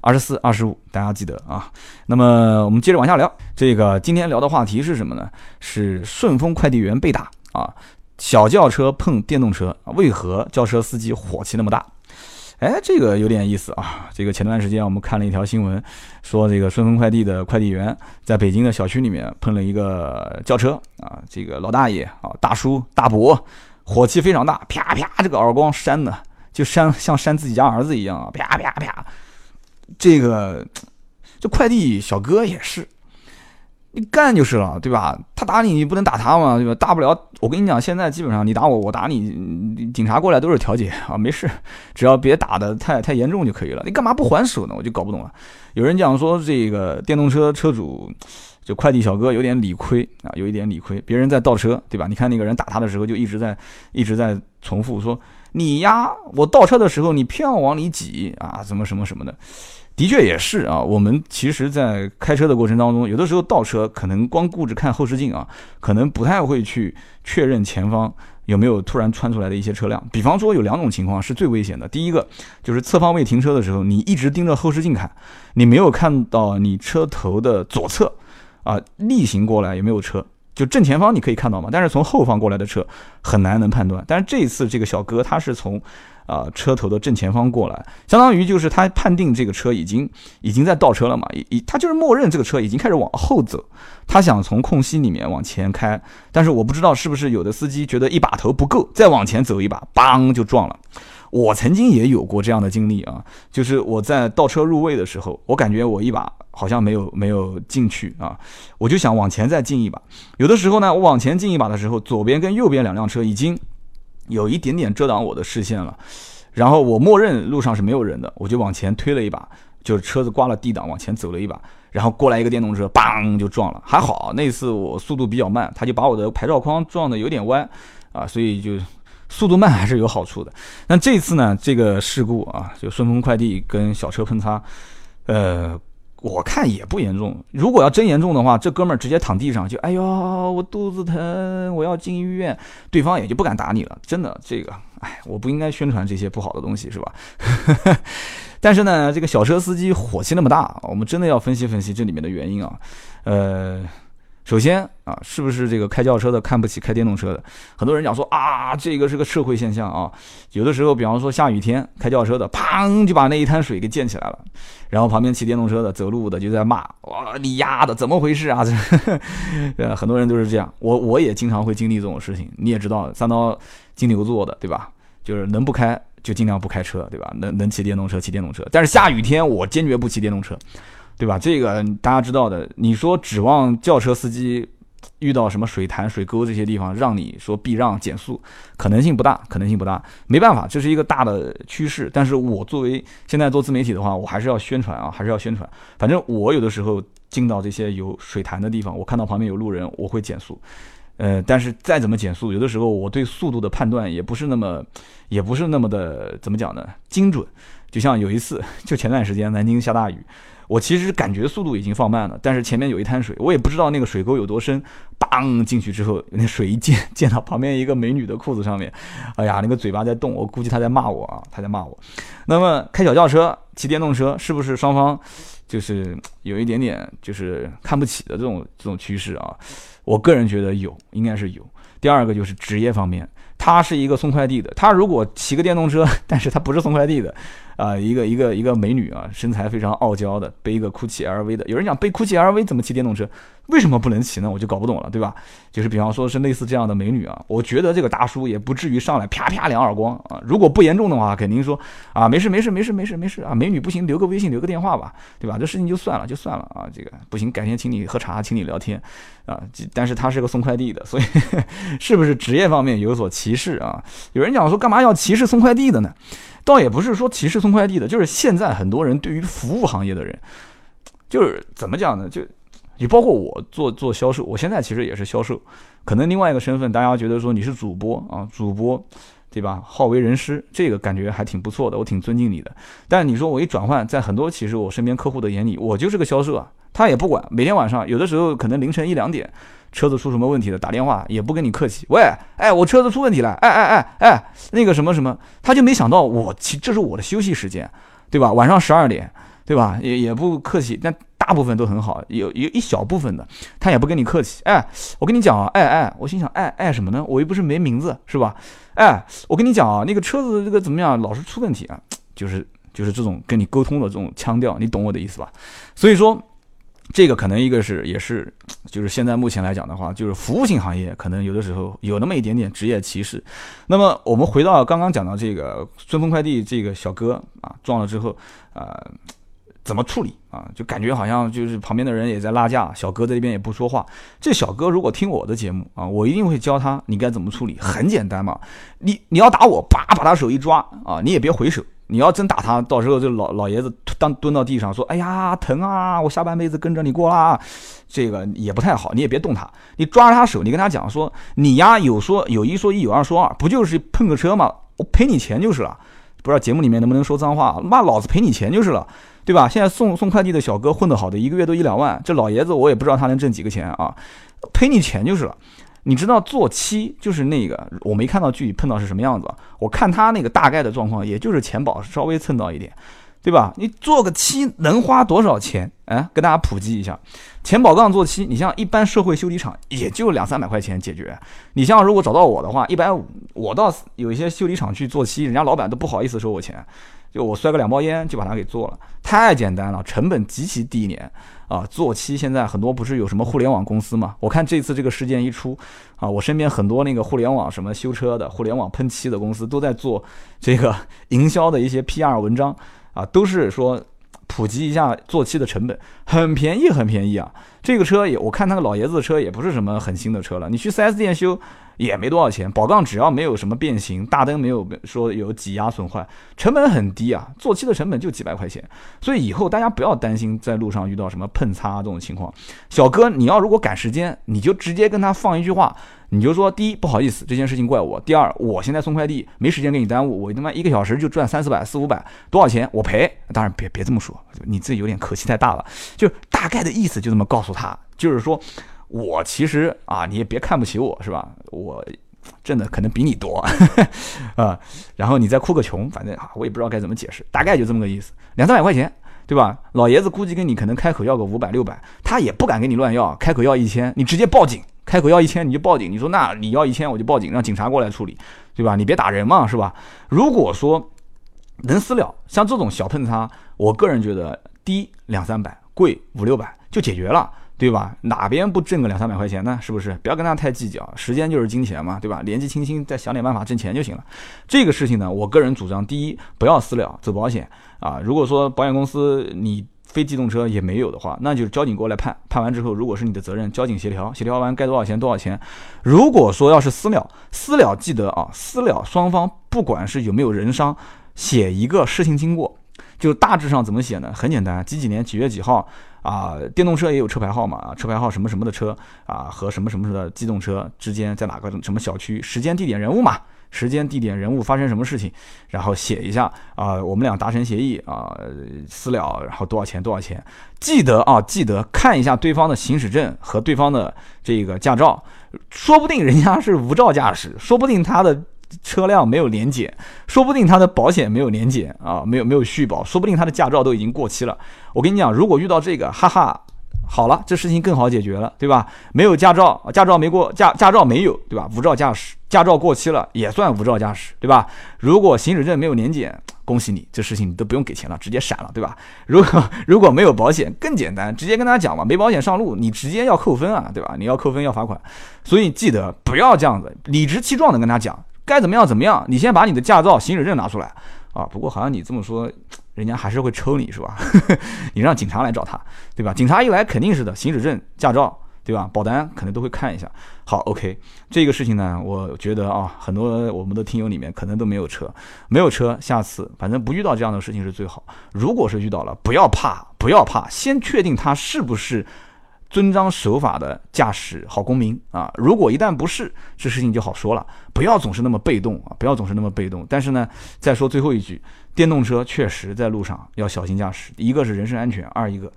二十四、二十五，大家记得啊。那么我们接着往下聊，这个今天聊的话题是什么呢？是顺丰快递员被打啊。小轿车碰电动车，为何轿车司机火气那么大？哎，这个有点意思啊！这个前段时间我们看了一条新闻，说这个顺丰快递的快递员在北京的小区里面碰了一个轿车啊，这个老大爷啊，大叔大伯，火气非常大，啪啪这个耳光扇的，就扇像扇自己家儿子一样啊，啪啪啪！这个这快递小哥也是。你干就是了，对吧？他打你，你不能打他嘛，对吧？大不了我跟你讲，现在基本上你打我，我打你，警察过来都是调解啊，没事，只要别打的太太严重就可以了。你干嘛不还手呢？我就搞不懂了。有人讲说这个电动车车主就快递小哥有点理亏啊，有一点理亏，别人在倒车，对吧？你看那个人打他的时候就一直在一直在重复说你呀，我倒车的时候你偏要往里挤啊，怎么什么什么的。的确也是啊，我们其实，在开车的过程当中，有的时候倒车可能光顾着看后视镜啊，可能不太会去确认前方有没有突然窜出来的一些车辆。比方说，有两种情况是最危险的。第一个就是侧方位停车的时候，你一直盯着后视镜看，你没有看到你车头的左侧啊逆行过来有没有车，就正前方你可以看到嘛，但是从后方过来的车很难能判断。但是这一次这个小哥他是从。啊，车头的正前方过来，相当于就是他判定这个车已经已经在倒车了嘛，已他就是默认这个车已经开始往后走，他想从空隙里面往前开，但是我不知道是不是有的司机觉得一把头不够，再往前走一把，邦就撞了。我曾经也有过这样的经历啊，就是我在倒车入位的时候，我感觉我一把好像没有没有进去啊，我就想往前再进一把，有的时候呢，我往前进一把的时候，左边跟右边两辆车已经。有一点点遮挡我的视线了，然后我默认路上是没有人的，我就往前推了一把，就是车子挂了 D 档往前走了一把，然后过来一个电动车，邦就撞了。还好那次我速度比较慢，他就把我的牌照框撞的有点歪，啊，所以就速度慢还是有好处的。那这次呢，这个事故啊，就顺丰快递跟小车碰擦，呃。我看也不严重，如果要真严重的话，这哥们儿直接躺地上就，哎呦，我肚子疼，我要进医院，对方也就不敢打你了。真的，这个哎，我不应该宣传这些不好的东西，是吧？但是呢，这个小车司机火气那么大，我们真的要分析分析这里面的原因啊。呃，首先啊，是不是这个开轿车的看不起开电动车的？很多人讲说啊，这个是个社会现象啊。有的时候，比方说下雨天开轿车的，砰就把那一滩水给溅起来了，然后旁边骑电动车的、走路的就在骂：哇，你丫的怎么回事啊？呃，很多人都是这样。我我也经常会经历这种事情。你也知道，三刀金牛座的，对吧？就是能不开。就尽量不开车，对吧？能能骑电动车，骑电动车。但是下雨天，我坚决不骑电动车，对吧？这个大家知道的。你说指望轿车司机遇到什么水潭、水沟这些地方，让你说避让减速，可能性不大，可能性不大。没办法，这是一个大的趋势。但是我作为现在做自媒体的话，我还是要宣传啊，还是要宣传。反正我有的时候进到这些有水潭的地方，我看到旁边有路人，我会减速。呃，但是再怎么减速，有的时候我对速度的判断也不是那么，也不是那么的怎么讲呢？精准。就像有一次，就前段时间南京下大雨，我其实感觉速度已经放慢了，但是前面有一滩水，我也不知道那个水沟有多深，当进去之后，那水一溅溅到旁边一个美女的裤子上面，哎呀，那个嘴巴在动，我估计她在骂我啊，她在骂我。那么开小轿车、骑电动车，是不是双方就是有一点点就是看不起的这种这种趋势啊？我个人觉得有，应该是有。第二个就是职业方面，他是一个送快递的，他如果骑个电动车，但是他不是送快递的。啊，一个一个一个美女啊，身材非常傲娇的，背一个 GUCCI LV 的。有人讲背 GUCCI LV 怎么骑电动车？为什么不能骑呢？我就搞不懂了，对吧？就是比方说是类似这样的美女啊，我觉得这个大叔也不至于上来啪啪两耳光啊。如果不严重的话，肯定说啊，没事没事没事没事没事啊，美女不行，留个微信留个电话吧，对吧？这事情就算了就算了啊，这个不行，改天请你喝茶，请你聊天啊。但是他是个送快递的，所以 是不是职业方面有所歧视啊？有人讲说干嘛要歧视送快递的呢？倒也不是说歧视送快递的，就是现在很多人对于服务行业的人，就是怎么讲呢？就也包括我做做销售，我现在其实也是销售，可能另外一个身份，大家觉得说你是主播啊，主播对吧？好为人师，这个感觉还挺不错的，我挺尊敬你的。但你说我一转换，在很多其实我身边客户的眼里，我就是个销售啊，他也不管，每天晚上有的时候可能凌晨一两点。车子出什么问题了？打电话也不跟你客气。喂，哎，我车子出问题了。哎哎哎哎，那个什么什么，他就没想到我，其这是我的休息时间，对吧？晚上十二点，对吧？也也不客气。但大部分都很好，有有一小部分的，他也不跟你客气。哎，我跟你讲啊，哎哎，我心想，哎哎什么呢？我又不是没名字，是吧？哎，我跟你讲啊，那个车子这个怎么样，老是出问题啊，就是就是这种跟你沟通的这种腔调，你懂我的意思吧？所以说。这个可能一个是也是，就是现在目前来讲的话，就是服务性行业可能有的时候有那么一点点职业歧视。那么我们回到刚刚讲到这个顺丰快递这个小哥啊撞了之后，呃，怎么处理啊？就感觉好像就是旁边的人也在拉架，小哥在这边也不说话。这小哥如果听我的节目啊，我一定会教他你该怎么处理。很简单嘛，你你要打我，叭把他手一抓啊，你也别回手。你要真打他，到时候这老老爷子当蹲到地上说：“哎呀，疼啊！我下半辈子跟着你过啦。”这个也不太好，你也别动他，你抓着他手，你跟他讲说：“你呀，有说有一说一，有二说二，不就是碰个车吗？我赔你钱就是了。不知道节目里面能不能说脏话？妈，老子赔你钱就是了，对吧？现在送送快递的小哥混得好的，一个月都一两万，这老爷子我也不知道他能挣几个钱啊，赔你钱就是了。”你知道做漆就是那个，我没看到具体碰到是什么样子，我看他那个大概的状况，也就是钱宝稍微蹭到一点，对吧？你做个漆能花多少钱？哎，跟大家普及一下，钱宝杠做漆，你像一般社会修理厂也就两三百块钱解决。你像如果找到我的话，一百五，我到有一些修理厂去做漆，人家老板都不好意思收我钱。就我摔个两包烟就把它给做了，太简单了，成本极其低廉啊！做漆现在很多不是有什么互联网公司嘛？我看这次这个事件一出啊，我身边很多那个互联网什么修车的、互联网喷漆的公司都在做这个营销的一些 PR 文章啊，都是说普及一下做漆的成本，很便宜，很便宜啊！这个车也我看那个老爷子的车也不是什么很新的车了，你去 4S 店修。也没多少钱，宝杠只要没有什么变形，大灯没有说有挤压损坏，成本很低啊，做漆的成本就几百块钱，所以以后大家不要担心在路上遇到什么碰擦这种情况。小哥，你要如果赶时间，你就直接跟他放一句话，你就说：第一，不好意思，这件事情怪我；第二，我现在送快递没时间给你耽误，我他妈一个小时就赚三四百、四五百，多少钱我赔？当然别别这么说，你这有点口气太大了，就大概的意思就这么告诉他，就是说。我其实啊，你也别看不起我，是吧？我挣的可能比你多 啊，然后你再哭个穷，反正啊，我也不知道该怎么解释，大概就这么个意思，两三百块钱，对吧？老爷子估计跟你可能开口要个五百六百，他也不敢跟你乱要，开口要一千，你直接报警，开口要一千你就报警，你说那你要一千我就报警，让警察过来处理，对吧？你别打人嘛，是吧？如果说能私了，像这种小碰擦，我个人觉得低两三百，贵五六百就解决了。对吧？哪边不挣个两三百块钱呢？是不是？不要跟他太计较，时间就是金钱嘛，对吧？年纪轻轻，再想点办法挣钱就行了。这个事情呢，我个人主张，第一，不要私了，走保险啊。如果说保险公司你非机动车也没有的话，那就是交警过来判，判完之后，如果是你的责任，交警协调，协调完该多少钱多少钱。如果说要是私了，私了记得啊，私了双方不管是有没有人伤，写一个事情经过，就大致上怎么写呢？很简单，几几年几月几号。啊，电动车也有车牌号嘛？车牌号什么什么的车啊，和什么什么的机动车之间在哪个什么小区？时间、地点、人物嘛？时间、地点、人物发生什么事情？然后写一下啊，我们俩达成协议啊，私了，然后多少钱？多少钱？记得啊，记得看一下对方的行驶证和对方的这个驾照，说不定人家是无照驾驶，说不定他的。车辆没有年检，说不定他的保险没有年检啊，没有没有续保，说不定他的驾照都已经过期了。我跟你讲，如果遇到这个，哈哈，好了，这事情更好解决了，对吧？没有驾照，驾照没过，驾驾照没有，对吧？无照驾驶，驾照过期了也算无照驾驶，对吧？如果行驶证没有年检，恭喜你，这事情你都不用给钱了，直接闪了，对吧？如果如果没有保险，更简单，直接跟他讲嘛，没保险上路，你直接要扣分啊，对吧？你要扣分要罚款，所以记得不要这样子，理直气壮的跟他讲。该怎么样怎么样？你先把你的驾照、行驶证拿出来啊！不过好像你这么说，人家还是会抽你是吧？你让警察来找他，对吧？警察一来肯定是的，行驶证、驾照，对吧？保单可能都会看一下。好，OK，这个事情呢，我觉得啊，很多我们的听友里面可能都没有车，没有车，下次反正不遇到这样的事情是最好。如果是遇到了，不要怕，不要怕，先确定他是不是。遵章守法的驾驶好公民啊！如果一旦不是，这事情就好说了。不要总是那么被动啊！不要总是那么被动。但是呢，再说最后一句，电动车确实在路上要小心驾驶。一个是人身安全，二一个，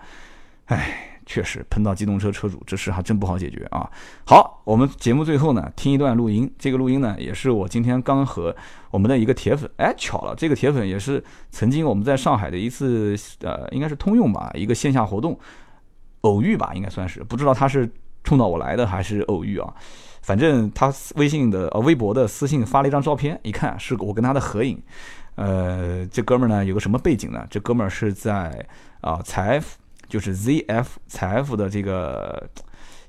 哎，确实碰到机动车车主，这事还真不好解决啊。好，我们节目最后呢，听一段录音。这个录音呢，也是我今天刚和我们的一个铁粉，哎，巧了，这个铁粉也是曾经我们在上海的一次，呃，应该是通用吧，一个线下活动。偶遇吧，应该算是不知道他是冲到我来的还是偶遇啊。反正他微信的呃微博的私信发了一张照片，一看是我跟他的合影。呃，这哥们儿呢有个什么背景呢？这哥们儿是在啊财富，就是 ZF 财富的这个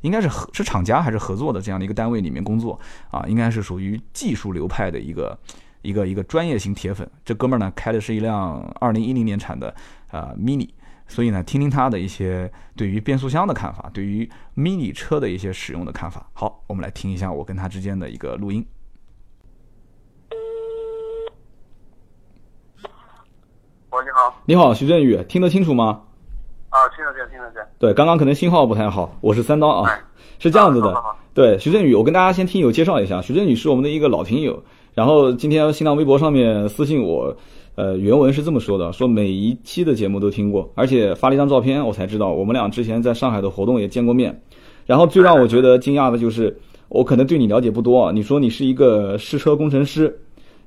应该是合是厂家还是合作的这样的一个单位里面工作啊，应该是属于技术流派的一个一个一个专业型铁粉。这哥们儿呢开的是一辆二零一零年产的啊 Mini。所以呢，听听他的一些对于变速箱的看法，对于 mini 车的一些使用的看法。好，我们来听一下我跟他之间的一个录音。喂，你好。你好，徐振宇，听得清楚吗？啊，听得见，听得见。对，刚刚可能信号不太好。我是三刀啊，是这样子的。对，徐振宇，我跟大家先听友介绍一下，徐振宇是我们的一个老听友，然后今天新浪微博上面私信我。呃，原文是这么说的：说每一期的节目都听过，而且发了一张照片，我才知道我们俩之前在上海的活动也见过面。然后最让我觉得惊讶的就是，我可能对你了解不多啊。你说你是一个试车工程师，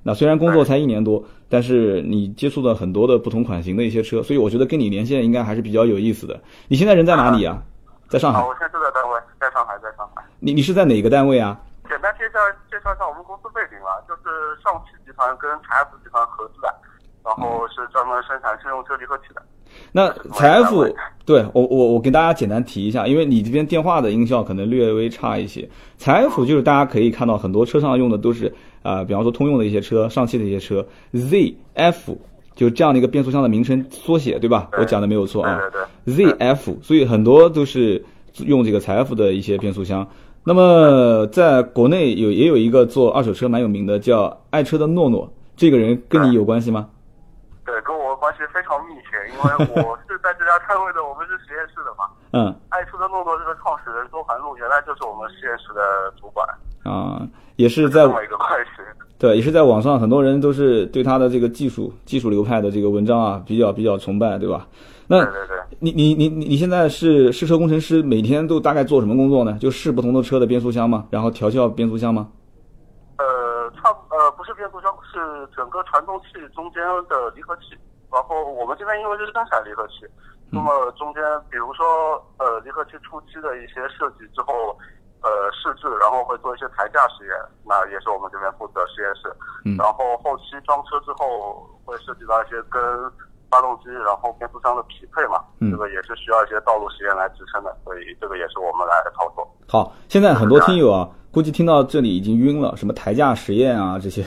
那虽然工作才一年多，但是你接触了很多的不同款型的一些车，所以我觉得跟你连线应该还是比较有意思的。你现在人在哪里啊？在上海。我现在就在单位，在上海，在上海。你你是在哪个单位啊？简单介绍介绍一下我们公司背景吧，就是上汽集团跟财富集团合资的。然后是专门生产乘用车离合器的。那财富，对我我我给大家简单提一下，因为你这边电话的音效可能略微差一些。财富就是大家可以看到很多车上用的都是啊，比方说通用的一些车、上汽的一些车，ZF 就这样的一个变速箱的名称缩写，对吧？我讲的没有错啊。对对。ZF，所以很多都是用这个财富的一些变速箱。那么在国内有也有一个做二手车蛮有名的，叫爱车的诺诺，这个人跟你有关系吗？对，跟我关系非常密切，因为我 是在这家单位的，我们是实验室的嘛。嗯。爱车的诺诺这个创始人周涵路，原来就是我们实验室的主管。啊，也是在。这么一个关系。对，也是在网上，很多人都是对他的这个技术、技术流派的这个文章啊，比较比较崇拜，对吧？那，对对对。你你你你你现在是试车工程师，每天都大概做什么工作呢？就试不同的车的变速箱吗？然后调校变速箱吗？是整个传动器中间的离合器，然后我们这边因为是生产离合器，那么中间比如说呃离合器初期的一些设计之后，呃试制，然后会做一些抬架实验，那也是我们这边负责实验室。然后后期装车之后会涉及到一些跟发动机然后变速箱的匹配嘛，这个也是需要一些道路实验来支撑的，所以这个也是我们来操作。好，现在很多听友啊。估计听到这里已经晕了，什么抬架实验啊这些，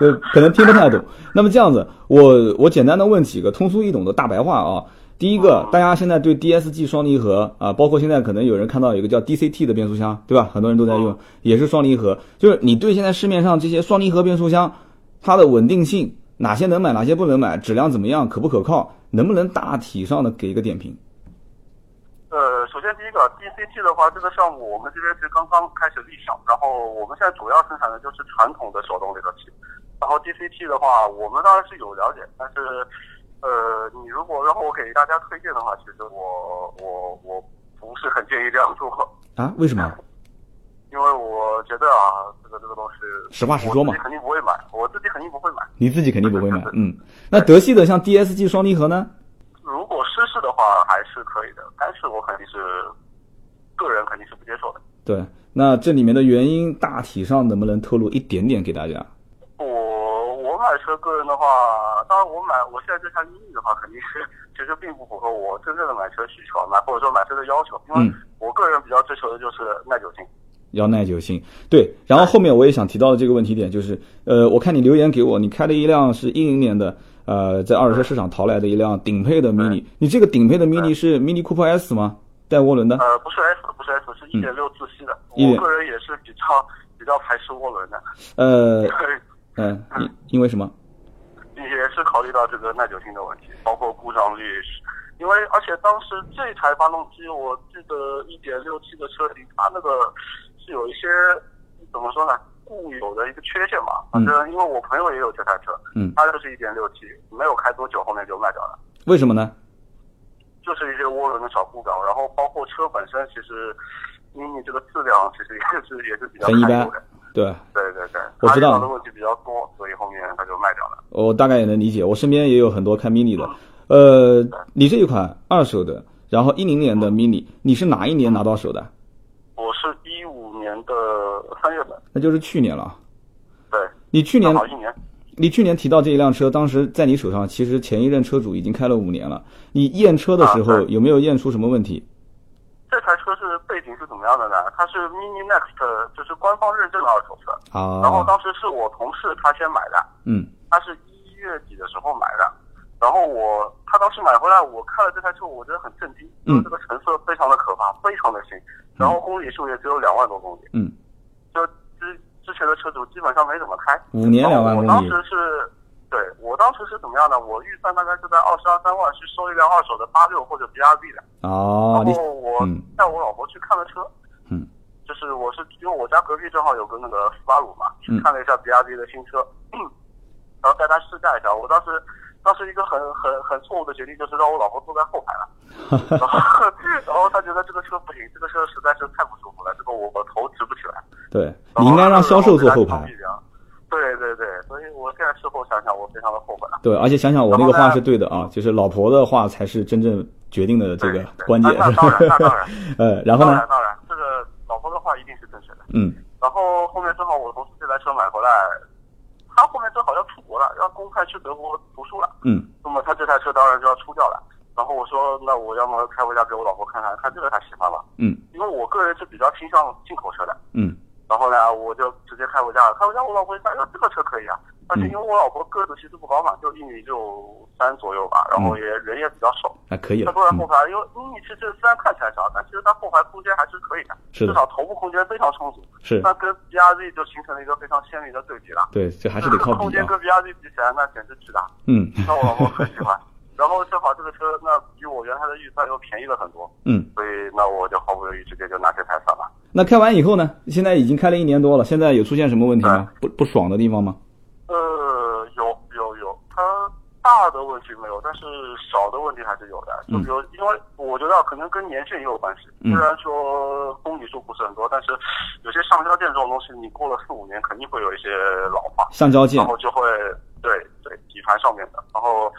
呃，可能听不太懂。那么这样子，我我简单的问几个通俗易懂的大白话啊。第一个，大家现在对 DSG 双离合啊，包括现在可能有人看到有个叫 DCT 的变速箱，对吧？很多人都在用，也是双离合。就是你对现在市面上这些双离合变速箱，它的稳定性，哪些能买，哪些不能买，质量怎么样，可不可靠，能不能大体上的给一个点评？呃，首先第一个 DCT 的话，这个项目我们这边是刚刚开始立项，然后我们现在主要生产的就是传统的手动离合器。然后 DCT 的话，我们当然是有了解，但是呃，你如果让我给大家推荐的话，其实我我我不是很建议这样做 啊？为什么？因为我觉得啊，这个这个东西实话实说嘛，肯定不会买，我自己肯定不会买。你自己肯定不会买，嗯。那德系的像 DSG 双离合呢？如果湿式的话还是可以的，干式我肯定是个人肯定是不接受的。对，那这里面的原因大体上能不能透露一点点给大家？我我买车个人的话，当然我买我现在这台 mini 的话，肯定是其实并不符合我真正的买车需求，买或者说买车的要求，因为我个人比较追求的就是耐久性。要耐久性，对。然后后面我也想提到的这个问题点就是，呃，我看你留言给我，你开了一辆是一零年的。呃，在二手车市场淘来的一辆顶配的 Mini，你这个顶配的 Mini 是 Mini Cooper S 吗？带涡轮的？呃，不是 S，不是 S，是一点六自吸的。我个人也是比较比较排斥涡轮的。呃，嗯，因因为什么？也是考虑到这个耐久性的问题，包括故障率。因为而且当时这台发动机，我记得一点六 T 的车型，它那个是有一些怎么说呢？固有的一个缺陷嘛，反正因为我朋友也有这台车，嗯，他就是一点六 T，没有开多久，后面就卖掉了。为什么呢？就是一些涡轮的小故障，然后包括车本身，其实，mini 这个质量其实也是也是比较很一般，对。对对对，我知道。的问题比较多，所以后面他就卖掉了。我大概也能理解，我身边也有很多开 mini 的，呃，你这一款二手的，然后一零年的 mini，你是哪一年拿到手的？我是的三月份，那就是去年了。对，你去年好一年。你去年提到这一辆车，当时在你手上，其实前一任车主已经开了五年了。你验车的时候有没有验出什么问题？这台车是背景是怎么样的呢？它是 Mini Next，就是官方认证的二手车。啊。然后当时是我同事他先买的。嗯。他是一月底的时候买的，然后我他当时买回来，我看了这台车，我觉得很震惊，因为这个成色非常的可怕，非常的新。然后公里数也只有两万多公里，嗯，就之之前的车主基本上没怎么开。五年两万公里。我当时是，对我当时是怎么样呢？我预算大概是在二十二三万去收一辆二手的八六或者 B R B 的。哦。然后我带我老婆去看了车，嗯，就是我是因为我家隔壁正好有个那个斯巴鲁嘛，去看了一下 B R B 的新车，然后带他试驾一下。我当时当时一个很很很错误的决定就是让我老婆坐在后排了。然后，然后他觉得这个车不行，这个车实在是太不舒服了，这个我我头直不起来。对，你应该让销售坐后排。对对对，所以我现在事后想想，我非常的后悔了。对，而且想想我那个话是对的啊，就是老婆的话才是真正决定的这个关键。那当然，那当然。呃，然后呢？当然，当然，这个老婆的话一定是正确的。嗯。然后后面正好我同事这台车买回来，他后面正好要出国了，要公开去德国读书了。嗯。那么他这台车当然就要出掉了。然后我说，那我要么开回家给我老婆看看，看这个她喜欢吧。嗯。因为我个人是比较倾向进口车的。嗯。然后呢，我就直接开回家了。开回家，我老婆一看，哟，这个车可以啊。而且因为我老婆个子其实不高嘛，就一米六三左右吧，然后也人也比较瘦。还可以。她坐在后排，因为你其实虽然看起来小，但其实它后排空间还是可以的。是至少头部空间非常充足。是。那跟 B R Z 就形成了一个非常鲜明的对比了。对，这还是得靠空间跟 B R Z 比起来，那简直巨大。嗯。那我老婆很喜欢。然后正好这个车那比我原来的预算又便宜了很多，嗯，所以那我就毫不犹豫直接就拿这台算了。那开完以后呢？现在已经开了一年多了，现在有出现什么问题吗？不不爽的地方吗？呃，有有有，它大大的问题没有，但是小的问题还是有的。就比如，因为我觉得可能跟年限也有关系。虽然说公里数不是很多，但是有些橡胶件这种东西，你过了四五年肯定会有一些老化。橡胶件，然后就会对对底盘上面的。然后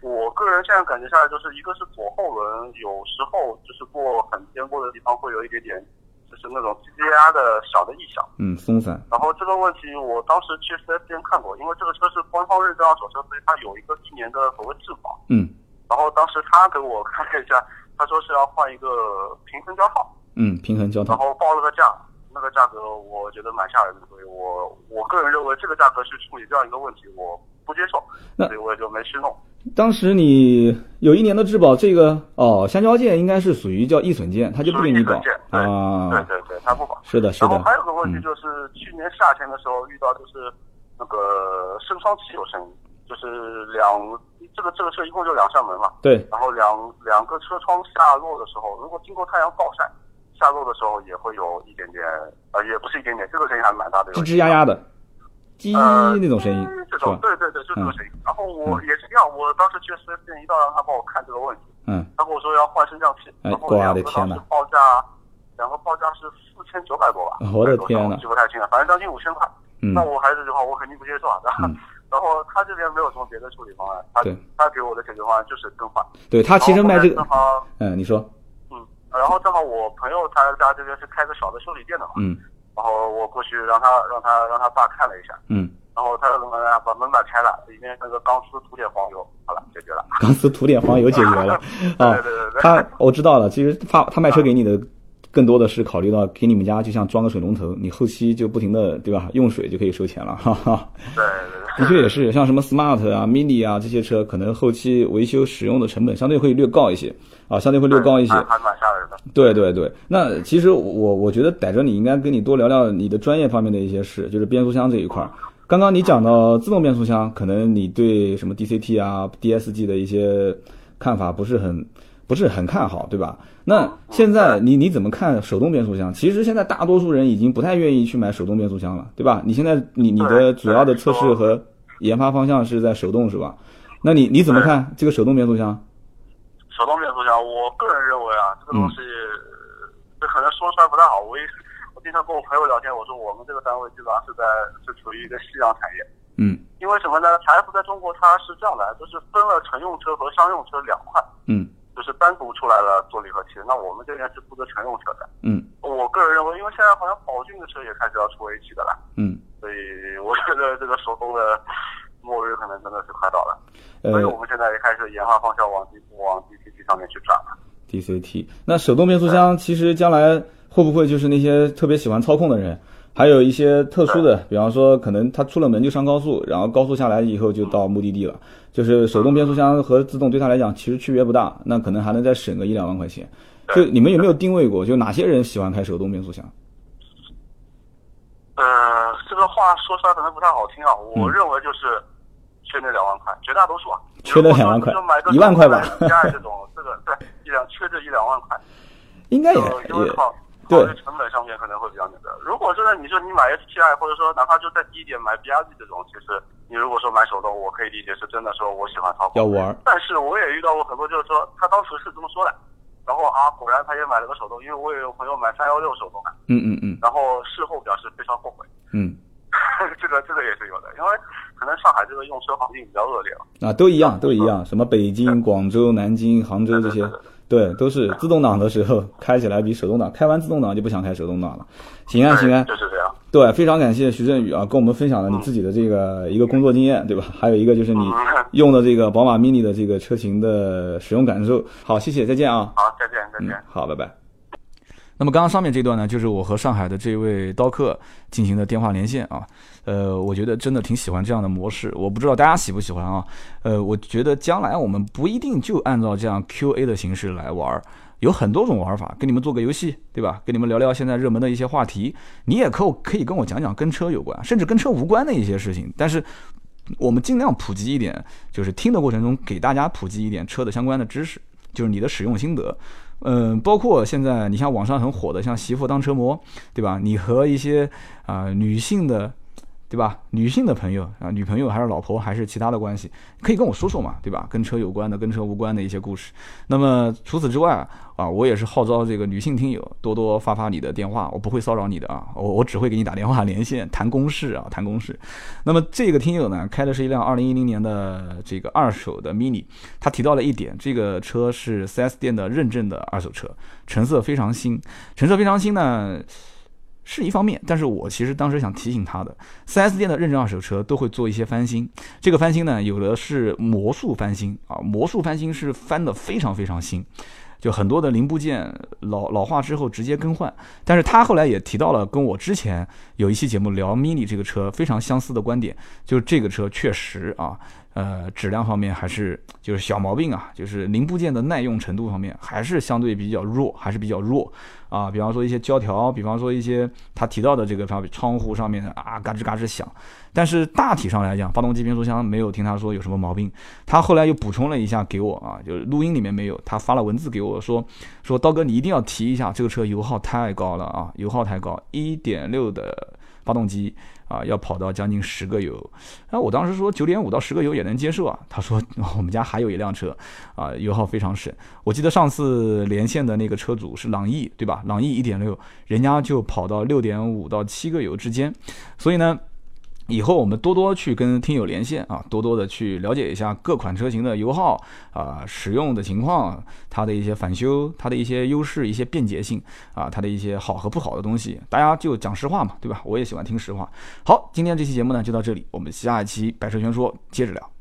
我个人现在感觉下来，就是一个是左后轮有时候就是过很颠簸的地方会有一点点。就是那种吱吱呀的小的异响，嗯，松散。然后这个问题，我当时去四 S 店看过，因为这个车是官方认证二手车，所以它有一个一年的所谓质保。嗯。然后当时他给我看了一下，他说是要换一个平衡胶套。嗯，平衡胶套。然后报了个价，那个价格我觉得蛮吓人的，所以我我个人认为这个价格去处理这样一个问题，我不接受，所以我也就没去弄。当时你有一年的质保，这个哦，橡胶件应该是属于叫易损件，它就不给你保啊。对对对，它不保。是的，是的。然后还有个问题就是，去年夏天的时候遇到就是那个升窗器有声音，就是两这个这个车一共就两扇门嘛。对。然后两两个车窗下落的时候，如果经过太阳暴晒，下落的时候也会有一点点，呃，也不是一点点，这个声音还蛮大的，吱吱呀呀的。叽那种声音，这种对对对，就这个声音。然后我也是这样，我当时去四 S 店一到，让他帮我看这个问题。嗯。他跟我说要换升降器，然后两个当时报价，两个报价是四千九百多吧？我的天呐，记不太清了，反正将近五千块。嗯。那我还是这句话，我肯定不接受啊。嗯。然后他这边没有什么别的处理方案，他他给我的解决方案就是更换。对他其实卖这个，嗯，你说。嗯。然后正好我朋友他家这边是开个小的修理店的嘛。嗯。然后我过去让他让他让他爸看了一下。嗯。然后他怎么？把门板拆了，里面那个钢丝涂点黄油，好了，解决了。钢丝涂点黄油解决了 啊！对对对，他我知道了。其实他他卖车给你的，更多的是考虑到给你们家就像装个水龙头，你后期就不停的对吧？用水就可以收钱了，哈哈。对对对，的确也是，像什么 smart 啊、mini 啊这些车，可能后期维修使用的成本相对会略高一些啊，相对会略高一些。还蛮吓人的。对对对，那其实我我觉得逮着你应该跟你多聊聊你的专业方面的一些事，就是变速箱这一块。刚刚你讲到自动变速箱，可能你对什么 DCT 啊、DSG 的一些看法不是很不是很看好，对吧？那现在你你怎么看手动变速箱？其实现在大多数人已经不太愿意去买手动变速箱了，对吧？你现在你你的主要的测试和研发方向是在手动是吧？那你你怎么看这个手动变速箱？手动变速箱，我个人认为啊，这个东西这可能说出来不太好，我我。经常跟我朋友聊天，我说我们这个单位基本上是在是处于一个夕阳产业。嗯。因为什么呢？财富在中国它是这样的，就是分了乘用车和商用车两块。嗯。就是单独出来了做离合器，那我们这边是负责乘用车的。嗯。我个人认为，因为现在好像宝骏的车也开始要出 A 气的了。嗯。所以我觉得这个手动的末日可能真的是快到了。所以我们现在也开始研发方向往往 DCT 上面去转了。DCT，那手动变速箱其实将来。会不会就是那些特别喜欢操控的人，还有一些特殊的，比方说可能他出了门就上高速，然后高速下来以后就到目的地了。就是手动变速箱和自动对他来讲其实区别不大，那可能还能再省个一两万块钱。就你们有没有定位过？就哪些人喜欢开手动变速箱？呃，这个话说出来可能不太好听啊。我认为就是缺那两万块，绝大多数啊。缺那两万块，一万块吧。加这种 这个对一两缺这一两万块，应该也也。考虑成本上面可能会比较那个。如果说呢你说你买 STI，或者说哪怕就再低一点买 BRZ 这种，其实你如果说买手动，我可以理解是真的说我喜欢操控。要玩。但是我也遇到过很多，就是说他当时是这么说的，然后啊，果然他也买了个手动，因为我也有朋友买三幺六手动的。嗯嗯嗯。然后事后表示非常后悔。嗯。这个这个也是有的，因为可能上海这个用车环境比较恶劣了。啊，都一样，都一样，什么北京、广州、南京、杭州这些。对，都是自动挡的时候开起来比手动挡，开完自动挡就不想开手动挡了。行啊，行啊，就是这样。对，非常感谢徐振宇啊，跟我们分享了你自己的这个一个工作经验，对吧？还有一个就是你 用的这个宝马 mini 的这个车型的使用感受。好，谢谢，再见啊。好，再见，再见。好，拜拜。那么刚刚上面这段呢，就是我和上海的这位刀客进行的电话连线啊，呃，我觉得真的挺喜欢这样的模式，我不知道大家喜不喜欢啊，呃，我觉得将来我们不一定就按照这样 Q A 的形式来玩，有很多种玩法，跟你们做个游戏，对吧？跟你们聊聊现在热门的一些话题，你也可可以跟我讲讲跟车有关，甚至跟车无关的一些事情，但是我们尽量普及一点，就是听的过程中给大家普及一点车的相关的知识，就是你的使用心得。嗯，包括现在你像网上很火的，像媳妇当车模，对吧？你和一些啊女性的对吧？女性的朋友啊，女朋友还是老婆还是其他的关系，可以跟我说说嘛，对吧？跟车有关的、跟车无关的一些故事。那么除此之外啊，我也是号召这个女性听友多多发发你的电话，我不会骚扰你的啊，我我只会给你打电话连线谈公事啊，谈公事。那么这个听友呢，开的是一辆二零一零年的这个二手的 mini，他提到了一点，这个车是 4S 店的认证的二手车，成色非常新，成色非常新呢。是一方面，但是我其实当时想提醒他的，4S 店的认证二手车都会做一些翻新。这个翻新呢，有的是魔术翻新啊，魔术翻新是翻的非常非常新，就很多的零部件老老化之后直接更换。但是他后来也提到了跟我之前有一期节目聊 mini 这个车非常相似的观点，就是这个车确实啊。呃，质量方面还是就是小毛病啊，就是零部件的耐用程度方面还是相对比较弱，还是比较弱啊。比方说一些胶条，比方说一些他提到的这个窗窗户上面的啊，嘎吱嘎吱响。但是大体上来讲，发动机变速箱没有听他说有什么毛病。他后来又补充了一下给我啊，就是录音里面没有，他发了文字给我说说刀哥你一定要提一下这个车油耗太高了啊，油耗太高，一点六的发动机。啊，要跑到将近十个油，那我当时说九点五到十个油也能接受啊。他说我们家还有一辆车，啊，油耗非常省。我记得上次连线的那个车主是朗逸，对吧？朗逸一点六，人家就跑到六点五到七个油之间，所以呢。以后我们多多去跟听友连线啊，多多的去了解一下各款车型的油耗啊、使用的情况，它的一些返修、它的一些优势、一些便捷性啊，它的一些好和不好的东西，大家就讲实话嘛，对吧？我也喜欢听实话。好，今天这期节目呢就到这里，我们下一期百车全说接着聊。